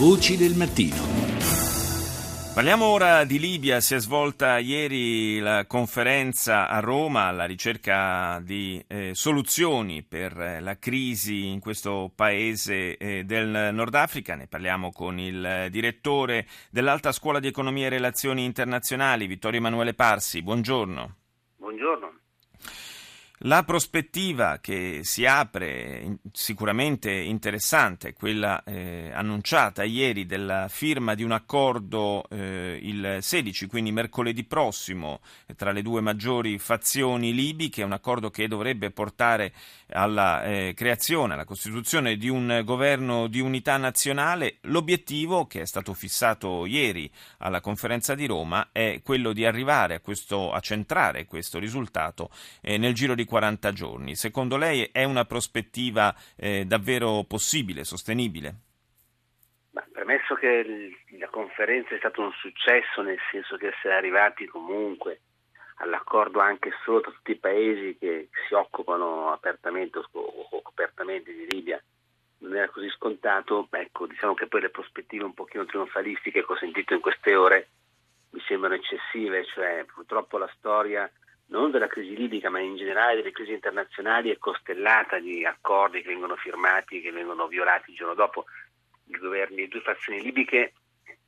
Voci del mattino. Parliamo ora di Libia, si è svolta ieri la conferenza a Roma alla ricerca di eh, soluzioni per eh, la crisi in questo paese eh, del Nord Africa, ne parliamo con il direttore dell'Alta Scuola di Economia e Relazioni Internazionali, Vittorio Emanuele Parsi, buongiorno. Buongiorno. La prospettiva che si apre, sicuramente interessante, quella eh, annunciata ieri della firma di un accordo eh, il 16, quindi mercoledì prossimo, tra le due maggiori fazioni libiche, un accordo che dovrebbe portare alla eh, creazione, alla costituzione di un governo di unità nazionale. L'obiettivo, che è stato fissato ieri alla conferenza di Roma, è quello di arrivare a, questo, a centrare questo risultato eh, nel giro di 40 giorni. Secondo lei è una prospettiva eh, davvero possibile, sostenibile? Ma premesso che la conferenza è stato un successo, nel senso che essere arrivati comunque all'accordo anche solo tra tutti i paesi che si occupano apertamente o copertamente di Libia non era così scontato, ecco, diciamo che poi le prospettive un pochino trionfalistiche che ho sentito in queste ore mi sembrano eccessive, cioè purtroppo la storia non della crisi libica, ma in generale delle crisi internazionali è costellata di accordi che vengono firmati e che vengono violati il giorno dopo. I governi, le due fazioni libiche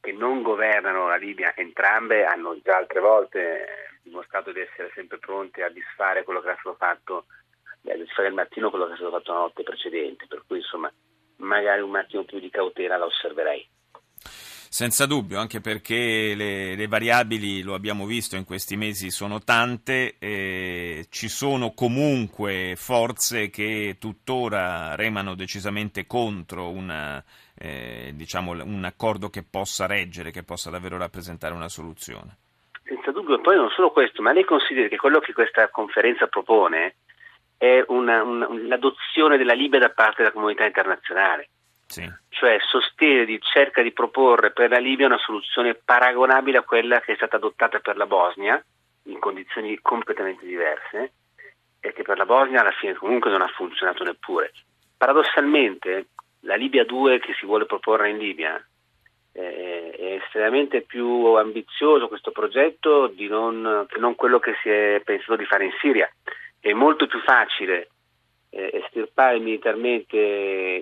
che non governano la Libia, entrambe hanno già altre volte dimostrato di essere sempre pronte a disfare quello che era stato fatto, a disfare il mattino quello che era stato fatto la notte precedente, per cui insomma magari un attimo più di cautela la osserverei. Senza dubbio, anche perché le, le, variabili, lo abbiamo visto in questi mesi, sono tante, e ci sono comunque forze che tuttora remano decisamente contro una, eh, diciamo, un accordo che possa reggere, che possa davvero rappresentare una soluzione. Senza dubbio, poi non solo questo, ma lei considera che quello che questa conferenza propone è una, una, l'adozione della Libia da parte della comunità internazionale. Sì. Cioè sostiene, cerca di proporre per la Libia una soluzione paragonabile a quella che è stata adottata per la Bosnia, in condizioni completamente diverse, e che per la Bosnia alla fine comunque non ha funzionato neppure. Paradossalmente, la Libia 2 che si vuole proporre in Libia eh, è estremamente più ambizioso questo progetto non, che non quello che si è pensato di fare in Siria. È molto più facile estirpare militarmente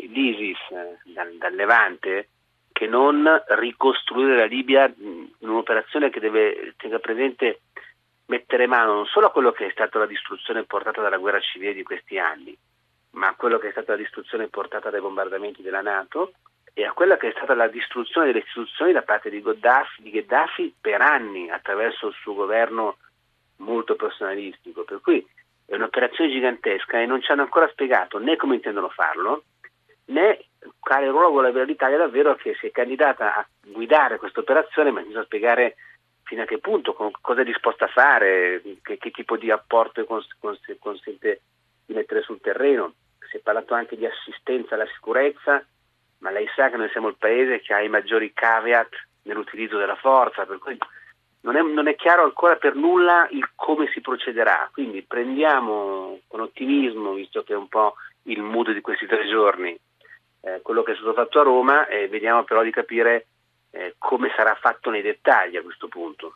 l'ISIS eh, dal, dal, Levante che non ricostruire la Libia in un'operazione che deve tenere presente mettere mano non solo a quello che è stata la distruzione portata dalla guerra civile di questi anni, ma a quello che è stata la distruzione portata dai bombardamenti della Nato e a quella che è stata la distruzione delle istituzioni da parte di Gheddafi, di Gheddafi per anni attraverso il suo governo molto personalistico. Per cui è un'operazione gigantesca e non ci hanno ancora spiegato né come intendono farlo, né quale ruolo vuole avere l'Italia davvero che si è candidata a guidare questa operazione, ma bisogna spiegare fino a che punto, cosa è disposta a fare, che, che tipo di apporto cons- cons- consente di mettere sul terreno. Si è parlato anche di assistenza alla sicurezza, ma lei sa che noi siamo il paese che ha i maggiori caveat nell'utilizzo della forza, per cui non è, non è, chiaro ancora per nulla il come si procederà, quindi prendiamo con ottimismo, visto che è un po' il mood di questi tre giorni, eh, quello che è stato fatto a Roma e vediamo però di capire eh, come sarà fatto nei dettagli a questo punto.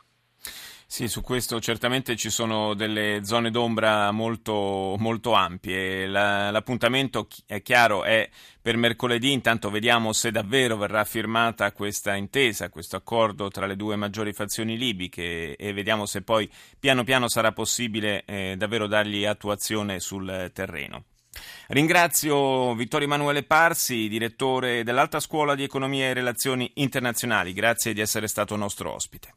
Sì, su questo certamente ci sono delle zone d'ombra molto, molto ampie. La, l'appuntamento è chiaro, è per mercoledì, intanto vediamo se davvero verrà firmata questa intesa, questo accordo tra le due maggiori fazioni libiche e vediamo se poi piano piano sarà possibile eh, davvero dargli attuazione sul terreno. Ringrazio Vittorio Emanuele Parsi, direttore dell'Alta Scuola di Economia e Relazioni Internazionali. Grazie di essere stato nostro ospite.